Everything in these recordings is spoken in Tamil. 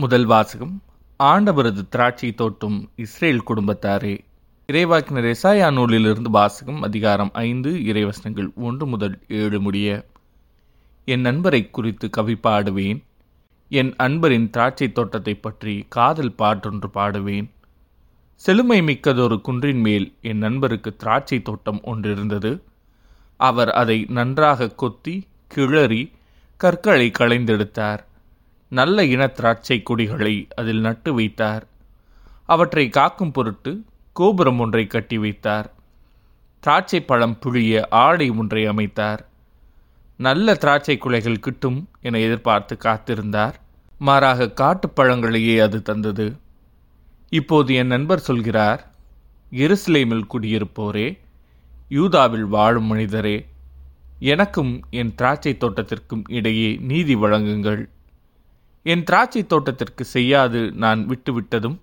முதல் வாசகம் ஆண்டவரது திராட்சை தோட்டம் இஸ்ரேல் குடும்பத்தாரே. இறைவாக்கினர் எசாயா நூலிலிருந்து வாசகம் அதிகாரம் ஐந்து இறைவசனங்கள் ஒன்று முதல் ஏழு முடிய என் நண்பரை குறித்து கவி பாடுவேன். என் அன்பரின் திராட்சை தோட்டத்தை பற்றி காதல் பாட்டொன்று பாடுவேன். செழுமை மிக்கதொரு குன்றின் மேல் என் நண்பருக்கு திராட்சை தோட்டம் ஒன்றிருந்தது. அவர் அதை நன்றாக கொத்தி கிளறி கற்களை களைந்தெடுத்தார். நல்ல இன திராட்சை கொடிகளை அதில் நட்டு வைத்தார். அவற்றை காக்கும் பொருட்டு கோபுரம் ஒன்றை கட்டி வைத்தார். திராட்சை பழம் புழிய ஆடை ஒன்றை அமைத்தார். நல்ல திராட்சை குலைகள் கிட்டும் என எதிர்பார்த்து காத்திருந்தார். மாறாக காட்டுப் பழங்களையே அது தந்தது. இப்போது என் நண்பர் சொல்கிறார் எருசலேமில் குடியிருப்போரே யூதாவில் வாழும் மனிதரே எனக்கும் என் திராட்சை தோட்டத்திற்கும் இடையே நீதி வழங்குங்கள். என் திராட்சை தோட்டத்திற்கு செய்யாது நான் விட்டுவிட்டதும்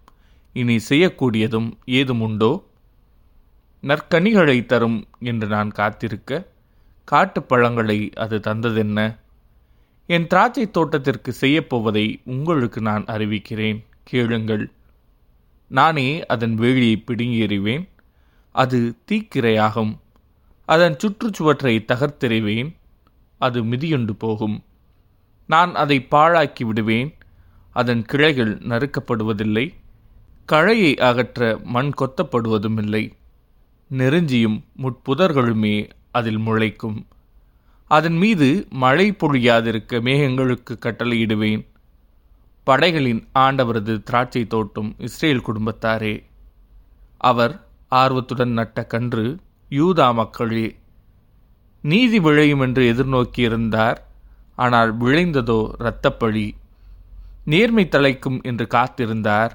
இனி செய்யக்கூடியதும் ஏதும் உண்டோ நற்கனிகளை தரும் என்று நான் காத்திருக்க காட்டுப் பழங்களை அது தந்ததென்ன? என் திராட்சை தோட்டத்திற்கு செய்யப்போவதை உங்களுக்கு நான் அறிவிக்கிறேன். கேளுங்கள். நானே அதன் வேலியை பிடுங்கியறிவேன். அது தீக்கிரையாகும். அதன் சுற்றுச்சுவற்றை தகர்த்தெறிவேன். அது மிதியுண்டு போகும். நான் அதை பாழாக்கி விடுவேன். அதன் கிளைகள் நறுக்கப்படுவதில்லை. கழையை அகற்ற மண் கொத்தப்படுவதும் இல்லை நெருஞ்சியும் முட்புதர்களுமே அதில் முளைக்கும். அதன் மீது மழை பொழியாதிருக்க மேகங்களுக்கு கட்டளையிடுவேன். படைகளின் ஆண்டவரது திராட்சை தோட்டம் இஸ்ரேல் குடும்பத்தாரே. அவர் ஆர்வத்துடன் நட்ட கன்று யூதா மக்களே நீதி விளையும் என்று எதிர்நோக்கியிருந்தார். ஆனால் விளைந்ததோ இரத்தப்பழி. நேர்மை தலைக்கும் என்று காத்திருந்தார்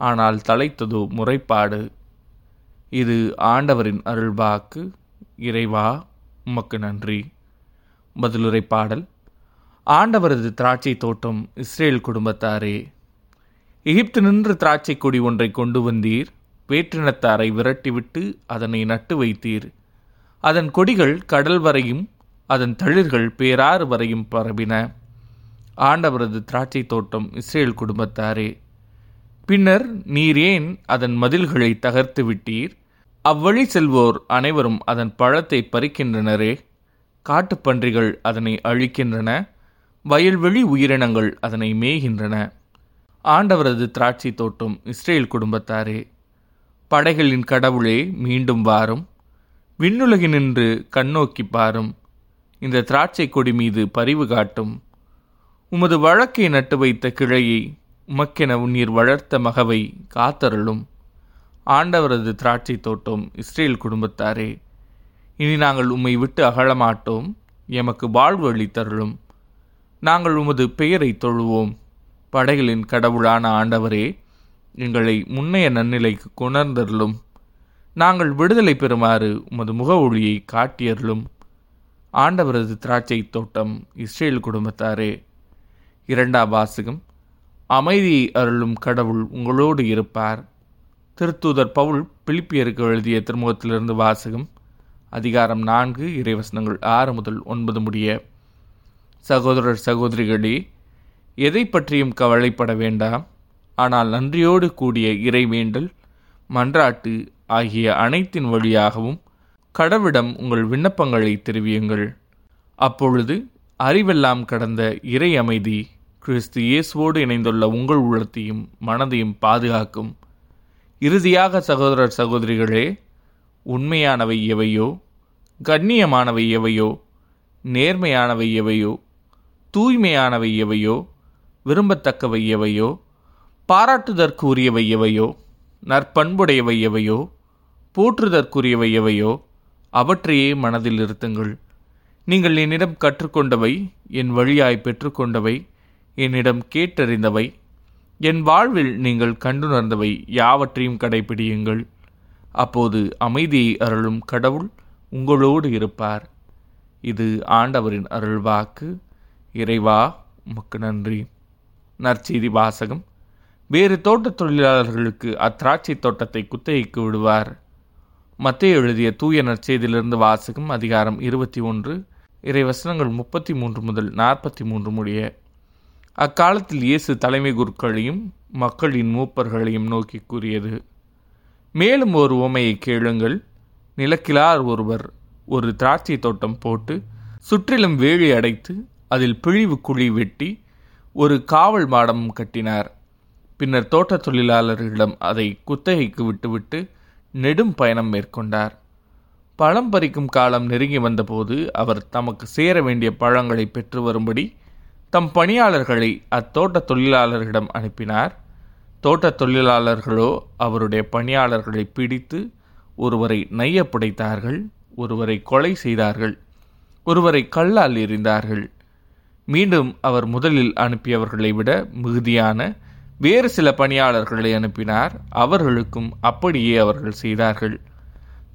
ஆனால் தலைத்ததோ முறைப்பாடு. இது ஆண்டவரின் அருள்வாக்கு. இறைவா உமக்கு நன்றி. பதிலுரை பாடல். ஆண்டவரது திராட்சை தோட்டம் இஸ்ரேல் குடும்பத்தாரே எகிப்து நின்று திராட்சை கொடி ஒன்றை கொண்டு வந்தீர். வேற்றினத்தாரை விரட்டிவிட்டு அதனை நட்டு வைத்தீர். அதன் கொடிகள் கடல் வரையும் அதன் தளிர்கள் பேராறு வரையும் பரவின. ஆண்டவரது திராட்சை தோட்டம் இஸ்ரேல் குடும்பத்தாரே பின்னர் நீர் ஏன் அதன் மதில்களை தகர்த்து விட்டீர்? அவ்வழி செல்வோர் அனைவரும் அதன் பழத்தை பறிக்கின்றனரே காட்டுப்பன்றிகள் அதனை அழிக்கின்றன வயல்வெளி உயிரினங்கள் அதனை மேய்கின்றன. ஆண்டவரது திராட்சை தோட்டம் இஸ்ரேல் குடும்பத்தாரே படைகளின் கடவுளே மீண்டும் வாரும் விண்ணுலகினின்று கண்ணோக்கி பாரும். இந்த திராட்சை கொடி மீது பரிவு காட்டும். உமது வழக்கை நட்டு வைத்த கிளையை உமக்கென உன்னீர் வளர்த்த மகவை காத்தருளும். ஆண்டவரது திராட்சை தோட்டம் இஸ்ரேல் குடும்பத்தாரே இனி நாங்கள் உம்மை விட்டு அகலமாட்டோம் எமக்கு வாழ்வு அளித்தருளும். நாங்கள் உமது பெயரை தொழுவோம். படைகளின் கடவுளான ஆண்டவரே எங்களை முன்னைய நன்னிலைக்கு கொணர்ந்தருளும். நாங்கள் விடுதலை பெறுமாறு உமது முக ஒளியை காட்டியருளும். ஆண்டவரது திராட்சை தோட்டம் இஸ்ரேல் குடும்பத்தாரே இரண்டாம் வாசகம். அமைதி அருளும் கடவுள் உங்களோடு இருப்பார். திருத்தூதர் பவுல் பிலிப்பியருக்கு எழுதிய திருமுகத்திலிருந்து வாசகம் அதிகாரம் நான்கு இறைவசனங்கள் ஆறு முதல் ஒன்பது முடிய. சகோதரர் சகோதரிகளே எதை பற்றியும் கவலைப்பட வேண்டாம். ஆனால் நன்றியோடு கூடிய இறைவேண்டல் மன்றாட்டு ஆகிய அனைத்தின் வழியாகவும் கடவிடம் உங்கள் விண்ணப்பங்களை தெரிவியுங்கள். அப்பொழுது அறிவெல்லாம் கடந்த இறை அமைதி கிறிஸ்து இயேசுவோடு இணைந்துள்ள உங்கள் உள்ளத்தையும் மனதையும் பாதுகாக்கும். இறுதியாக சகோதரர் சகோதரிகளே உண்மையானவை எவையோ கண்ணியமானவை எவையோ நேர்மையானவை எவையோ தூய்மையானவை எவையோ விரும்பத்தக்கவை எவையோ பாராட்டுதற்குரியவை எவையோ நற்பண்புடையவை எவையோ போற்றுதற்குரியவை எவையோ அவற்றையே மனதில் இருத்துங்கள் நீங்கள் என்னிடம் கற்றுக்கொண்டவை என் வழியாய் பெற்றுக்கொண்டவை என்னிடம் கேட்டறிந்தவை என் வாழ்வில் நீங்கள் கண்டுணர்ந்தவை யாவற்றையும் கடைபிடியுங்கள். அப்போது அமைதியை அருளும் கடவுள் உங்களோடு இருப்பார். இது ஆண்டவரின் அருள்வாக்கு. இறைவா உமக்கு நன்றி. நற்செய்தி வாசகம். வேறு தோட்டத் தொழிலாளர்களுக்கு அத்திராட்சை தோட்டத்தை குத்தகைக்கு விடுவார். மத்திய எழுதிய தூய நற்செய்தியிலிருந்து வாசகம் அதிகாரம் இருபத்தி ஒன்று இறை வசனங்கள் முப்பத்தி மூன்று முதல் நாற்பத்தி மூன்று முடிய. அக்காலத்தில் இயேசு தலைமை குருக்களையும் மக்களின் மூப்பர்களையும் நோக்கி கூறியது மேலும் ஒரு உமையை கேளுங்கள். நிலக்கிலார் ஒருவர் ஒரு திராட்சை தோட்டம் போட்டு சுற்றிலும் வேலி அடைத்து அதில் பிழிவு குழி வெட்டி ஒரு காவல் மாடம் கட்டினார். பின்னர் தோட்ட தொழிலாளர்களிடம் அதை குத்தகைக்கு விட்டுவிட்டு நெடும் பயணம் மேற்கொண்டார். பழம் பறிக்கும் காலம் நெருங்கி வந்தபோது அவர் தமக்கு சேர வேண்டிய பழங்களை பெற்று வரும்படி தம் பணியாளர்களை அத்தோட்ட தொழிலாளர்களிடம் அனுப்பினார். தோட்ட தொழிலாளர்களோ அவருடைய பணியாளர்களை பிடித்து ஒருவரை நைய புடைத்தார்கள் ஒருவரை கொலை செய்தார்கள் ஒருவரை கல்லால் எறிந்தார்கள். மீண்டும் அவர் முதலில் அனுப்பியவர்களை விட மிகுதியான வேறு சில பணியாளர்களை அனுப்பினார். அவர்களுக்கும் அப்படியே அவர்கள் செய்தார்கள்.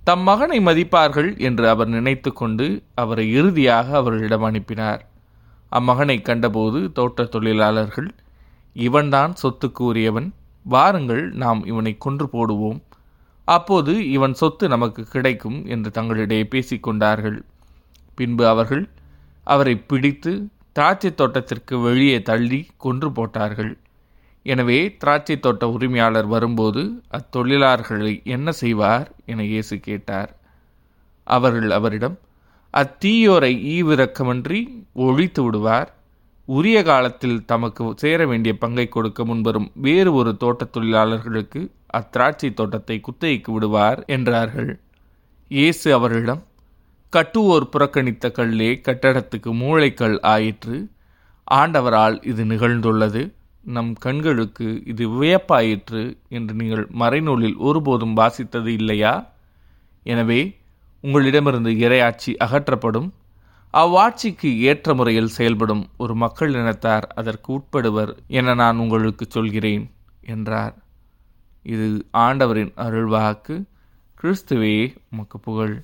தம் மகனை மதிப்பார்கள் என்று அவர் நினைத்து கொண்டு அவரை இறுதியாக அவர்களிடம் அனுப்பினார். அம்மகனை கண்டபோது தோட்ட தொழிலாளர்கள் இவன்தான் சொத்துக்கு உரியவன் வாருங்கள் நாம் இவனை கொன்று போடுவோம். அப்போது இவன் சொத்து நமக்கு கிடைக்கும் என்று தங்களிடையே பேசிக்கொண்டார்கள் பின்பு அவர்கள் அவரை பிடித்து திராட்சை தோட்டத்திற்கு வெளியே தள்ளி கொன்று போட்டார்கள். எனவே திராட்சை தோட்ட உரிமையாளர் வரும்போது அத்தொழிலாளர்களை என்ன செய்வார் என இயேசு கேட்டார். அவர்கள் அவரிடம் அத்தீயோரை ஈவிரக்கமின்றி ஒழித்து விடுவார். உரிய காலத்தில் தமக்கு சேர வேண்டிய பங்கை கொடுக்க முன்வரும் வேறு ஒரு தோட்டத் தொழிலாளர்களுக்கு அத்திராட்சை தோட்டத்தை குத்தகைக்கு விடுவார் என்றார்கள். இயேசு அவர்களிடம் கட்டுவோர் புறக்கணித்த கல்லே கட்டடத்துக்கு மூளைக்கல் ஆயிற்று. ஆண்டவரால் இது நிகழ்ந்துள்ளது. நம் கண்களுக்கு இது வியப்பாயிற்று என்று நீங்கள் மறைநூலில் ஒருபோதும் வாசித்தது இல்லையா? எனவே உங்களிடமிருந்து இறையாட்சி அகற்றப்படும். அவ்வாட்சிக்கு ஏற்ற முறையில் செயல்படும் ஒரு மக்கள் இனத்தார் அதற்கு உட்படுவர் என நான் உங்களுக்கு சொல்கிறேன் என்றார். இது ஆண்டவரின் அருள்வாக்கு. கிறிஸ்துவே உமக்கு புகழ்.